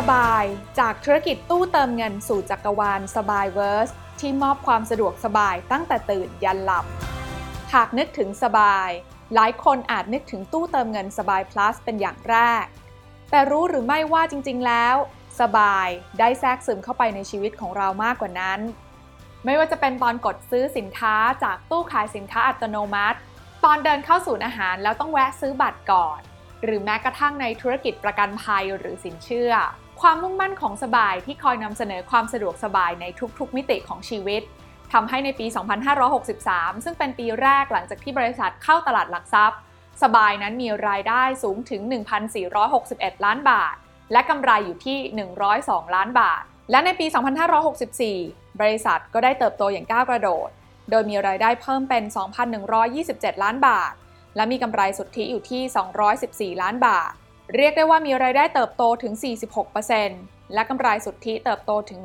สบายจากธุรกิจตู้เติมเงินสู่จักรวาล SABUYVERSE ที่มอบความสะดวกสบายตั้งแต่ตื่นยันหลับ หากนึกถึงสบาย หลายคนอาจนึกถึงตู้เติมเงินสบาย plus เป็นอย่างแรก แต่รู้หรือไม่ว่าจริง ๆ แล้ว สบายได้แทรกซึมเข้าไปในชีวิตของเรามากกว่านั้น ไม่ว่าจะเป็นตอนกดซื้อสินค้าจากตู้ขายสินค้าอัตโนมัติ ตอนเดินเข้าศูนย์อาหารแล้วต้องแวะซื้อบัตรก่อน หรือแม้กระทั่งในธุรกิจประกันภัยหรือสินเชื่อ ความมุ่งมั่นของสบายที่คอยนำเสนอความสะดวกสบายในทุกๆ มิติของชีวิตทำให้ในปี 2563 ซึ่งเป็นปีแรกหลังจากที่บริษัทเข้าตลาดหลักทรัพย์ สบายนั้นมีรายได้สูงถึง 1,461 ล้านบาท และกำไรอยู่ที่ 102 ล้านบาท และในปี 2564 บริษัทก็ได้เติบโตอย่างก้าวกระโดด โดยมีรายได้เพิ่มเป็น 2,127 ล้านบาท และมีกำไรสุทธิอยู่ที่ 214 ล้านบาท เรียกได้ว่ามีรายได้เติบโตถึง 46%และกำไรสุทธิเติบโตถึง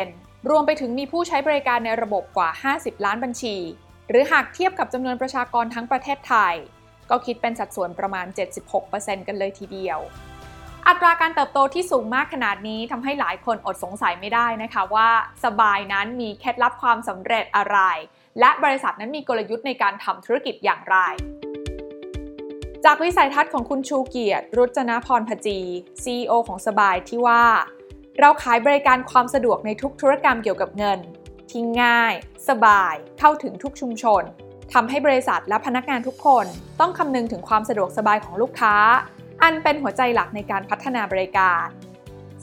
109%รวมไปถึงมีผู้ใช้บริการในระบบกว่า 50 ล้านบัญชี หรือหากเทียบกับจำนวนประชากรทั้งประเทศไทย ก็คิดเป็นสัดส่วนประมาณ 76%กันเลยทีเดียว อัตราการเติบโตที่สูงมากขนาดนี้ทำให้หลายคนอดสงสัยไม่ได้นะคะว่า สบายนั้นมีเคล็ดลับความสำเร็จอะไร และบริษัทนั้นมีกลยุทธ์ในการทำธุรกิจอย่างไร จากวิสัยทัศน์ของคุณชูเกียรติรุจนะพรพจี CEO ของสบายที่ว่า เราขายบริการความสะดวกในทุกธุรกรรมเกี่ยวกับเงิน ที่ง่าย สบาย เข้าถึงทุกชุมชนทำให้บริษัทและพนักงานทุกคนต้องคำนึงถึงความสะดวกสบายของลูกค้า อันเป็นหัวใจหลักในการพัฒนาบริการ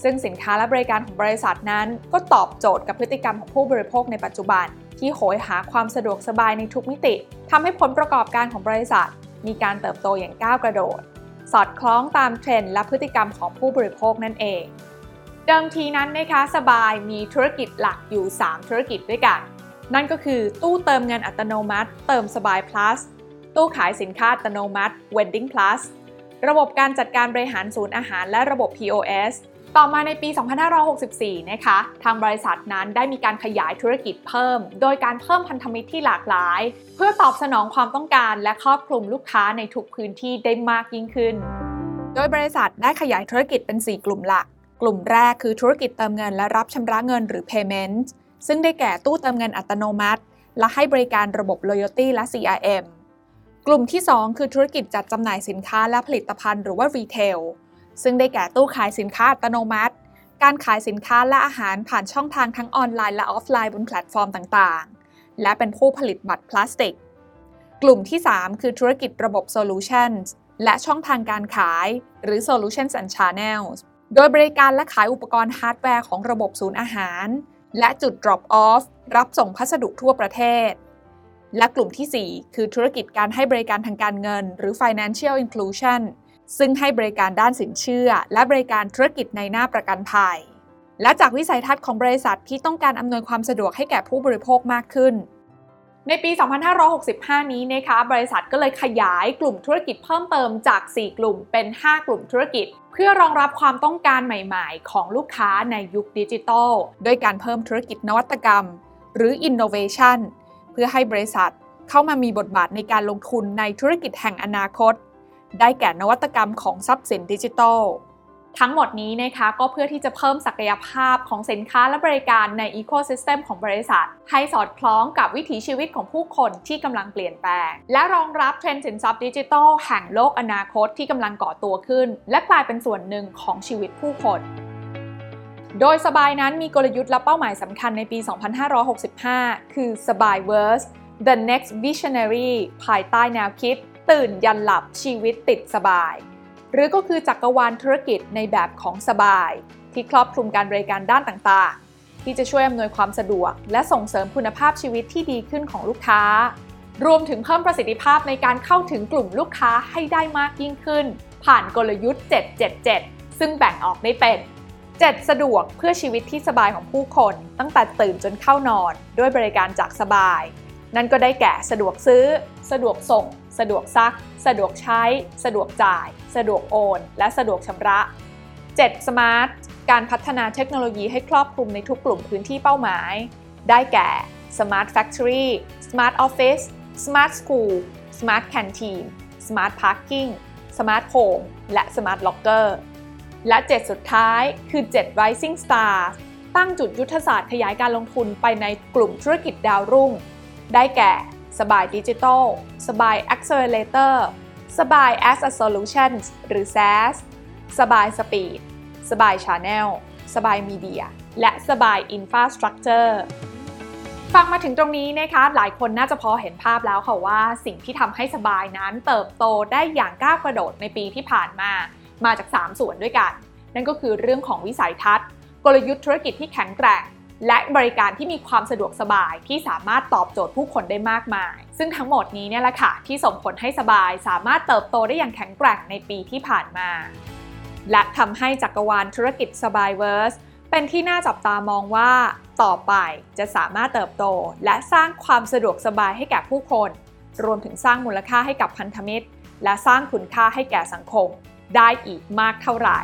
ซึ่งสินค้าและบริการของบริษัทนั้น ก็ตอบโจทย์กับพฤติกรรมของผู้บริโภคในปัจจุบัน ที่โหยหาความสะดวกสบายในทุกมิติทำให้ผลประกอบการของบริษัท มีการเติบโตอย่างก้าวกระโดด สอดคล้องตามเทรนด์และพฤติกรรมของผู้บริโภคนั่นเอง เดิมทีนั้นนะคะสบายมีธุรกิจหลักอยู่ 3 ธุรกิจด้วยกัน นั่นก็คือตู้เติมเงินอัตโนมัติ เติมสบาย plus ตู้ขายสินค้าอัตโนมัติ Vending plus ระบบการจัดการบริหารศูนย์อาหารและระบบ POS ต่อมาในปี 2564 นะคะ ทางบริษัทนั้นได้มีการขยายธุรกิจเพิ่ม โดยการเพิ่มพันธมิตรที่หลากหลาย เพื่อตอบสนองความต้องการและครอบคลุมลูกค้าในทุกพื้นที่ได้มากยิ่งขึ้น โดยบริษัทได้ขยายธุรกิจเป็น 4 กลุ่มหลัก กลุ่มแรกคือธุรกิจเติมเงินและรับชำระเงินหรือ payment ซึ่งได้แก่ตู้เติมเงินอัตโนมัติ และให้บริการระบบ loyalty และ CRM กลุ่มที่ 2 คือธุรกิจจัดจำหน่ายสินค้าและผลิตภัณฑ์หรือว่า retail ซึ่งได้แก่ตู้ขายสินค้าอัตโนมัติ การขายสินค้าและอาหารผ่านช่องทางทั้งออนไลน์และออฟไลน์บนแพลตฟอร์มต่างๆ และเป็นผู้ผลิตบัตรพลาสติก กลุ่มที่ 3 คือธุรกิจระบบ Solutions และช่องทางการขาย หรือ Solutions and Channels โดยบริการและขายอุปกรณ์ฮาร์ดแวร์ของระบบศูนย์อาหาร และจุด drop off รับส่งพัสดุทั่วประเทศ และกลุ่มที่ 4 คือธุรกิจการให้บริการทางการเงิน หรือ financial inclusion ซึ่งให้บริการด้านสินเชื่อ และบริการธุรกิจในหน้าประกันภัย และจากวิสัยทัศน์ของบริษัทที่ต้องการอำนวยความสะดวกให้แก่ผู้บริโภคมากขึ้น ในปี 2565 นี้นะคะ บริษัทก็เลยขยายกลุ่มธุรกิจเพิ่มเติมจาก 4 กลุ่มเป็น 5 กลุ่มธุรกิจ เพื่อรองรับความต้องการใหม่ ๆ ของลูกค้าในยุคดิจิทัลด้วยการเพิ่มธุรกิจนวัตกรรม หรือ innovation เพื่อให้บริษัทเข้ามามีบทบาทในการลงทุนในธุรกิจแห่งอนาคต ได้แก่นวัตกรรมของทรัพย์สินดิจิทัล ทั้งหมดนี้นะคะก็เพื่อที่จะเพิ่มศักยภาพของสินค้าและบริการใน ecosystem ของบริษัท ให้สอดคล้องกับวิถีชีวิตของผู้คนที่กำลังเปลี่ยนแปลง และรองรับเทรนด์สินทรัพย์ดิจิทัลแห่งโลกอนาคตที่กำลังก่อตัวขึ้น และกลายเป็นส่วนหนึ่งของชีวิตผู้คนโดยสบายนั้นมีกลยุทธ์และเป้าหมายสำคัญในปี 2565 คือสบายเวิร์ส The Next Visionary ภายใต้แนวคิด ตื่นยันหลับชีวิตติดสบาย หรือก็คือจักรวาลธุรกิจในแบบของสบาย ที่ครอบคลุมการบริการด้านต่างๆ ที่จะช่วยอำนวยความสะดวก และส่งเสริมคุณภาพชีวิตที่ดีขึ้นของลูกค้า รวมถึงเพิ่มประสิทธิภาพในการเข้าถึงกลุ่มลูกค้าให้ได้มากยิ่งขึ้น ผ่านกลยุทธ์ 777 ซึ่งแบ่งออกได้เป็น7สะดวกเพื่อชีวิตที่สบายของผู้คน ตั้งแต่ตื่นจนเข้านอน ด้วยบริการจากสบาย นั่นก็ได้แก่สะดวกซื้อ สะดวกส่ง สะดวกซัก สะดวกใช้ สะดวกจ่าย สะดวกโอน และสะดวกชำระ 7. Smart การพัฒนาเทคโนโลยีให้ครอบคลุมในทุกกลุ่มพื้นที่เป้าหมาย ได้แก่ Smart Factory Smart Office Smart School Smart Canteen Smart Parking Smart Home และ Smart Locker และ 7 สุดท้ายคือ 7 Rising Stars ตั้งจุดยุทธศาสตร์ขยายการลงทุนไปในกลุ่มธุรกิจดาวรุ่ง ได้แก่ สบายดิจิทัลสบาย Accelerator สบาย as a Solutions หรือ SaaS สบาย Speed สบาย Channel สบาย Media และสบาย Infrastructure ฟังมาถึงตรงนี้นะคะหลายคนน่าจะพอเห็นภาพแล้วค่ะว่า สิ่งที่ทำให้สบายนั้นเติบโตได้อย่างก้าวกระโดดในปีที่ผ่านมา มาจาก 3 ส่วนด้วยกัน นั่นก็คือเรื่องของวิสัยทัศน์ กลยุทธ์ธุรกิจที่แข็งแกร่ง และบริการที่มีความสะดวกสบายที่สามารถตอบโจทย์ผู้คนได้มากมาย ซึ่งทั้งหมดนี้เนี่ยแหละค่ะที่ส่งผลให้สบายสามารถเติบโตได้อย่างแข็งแกร่งในปีที่ผ่านมา และทำให้จักรวาลธุรกิจสบายเวิร์สเป็นที่น่าจับตามองว่าต่อไปจะสามารถเติบโต และสร้างความสะดวกสบายให้แก่ผู้คน รวมถึงสร้างมูลค่าให้กับพันธมิตร และสร้างคุณค่าให้แก่สังคม ได้อีกมากเท่าไหร่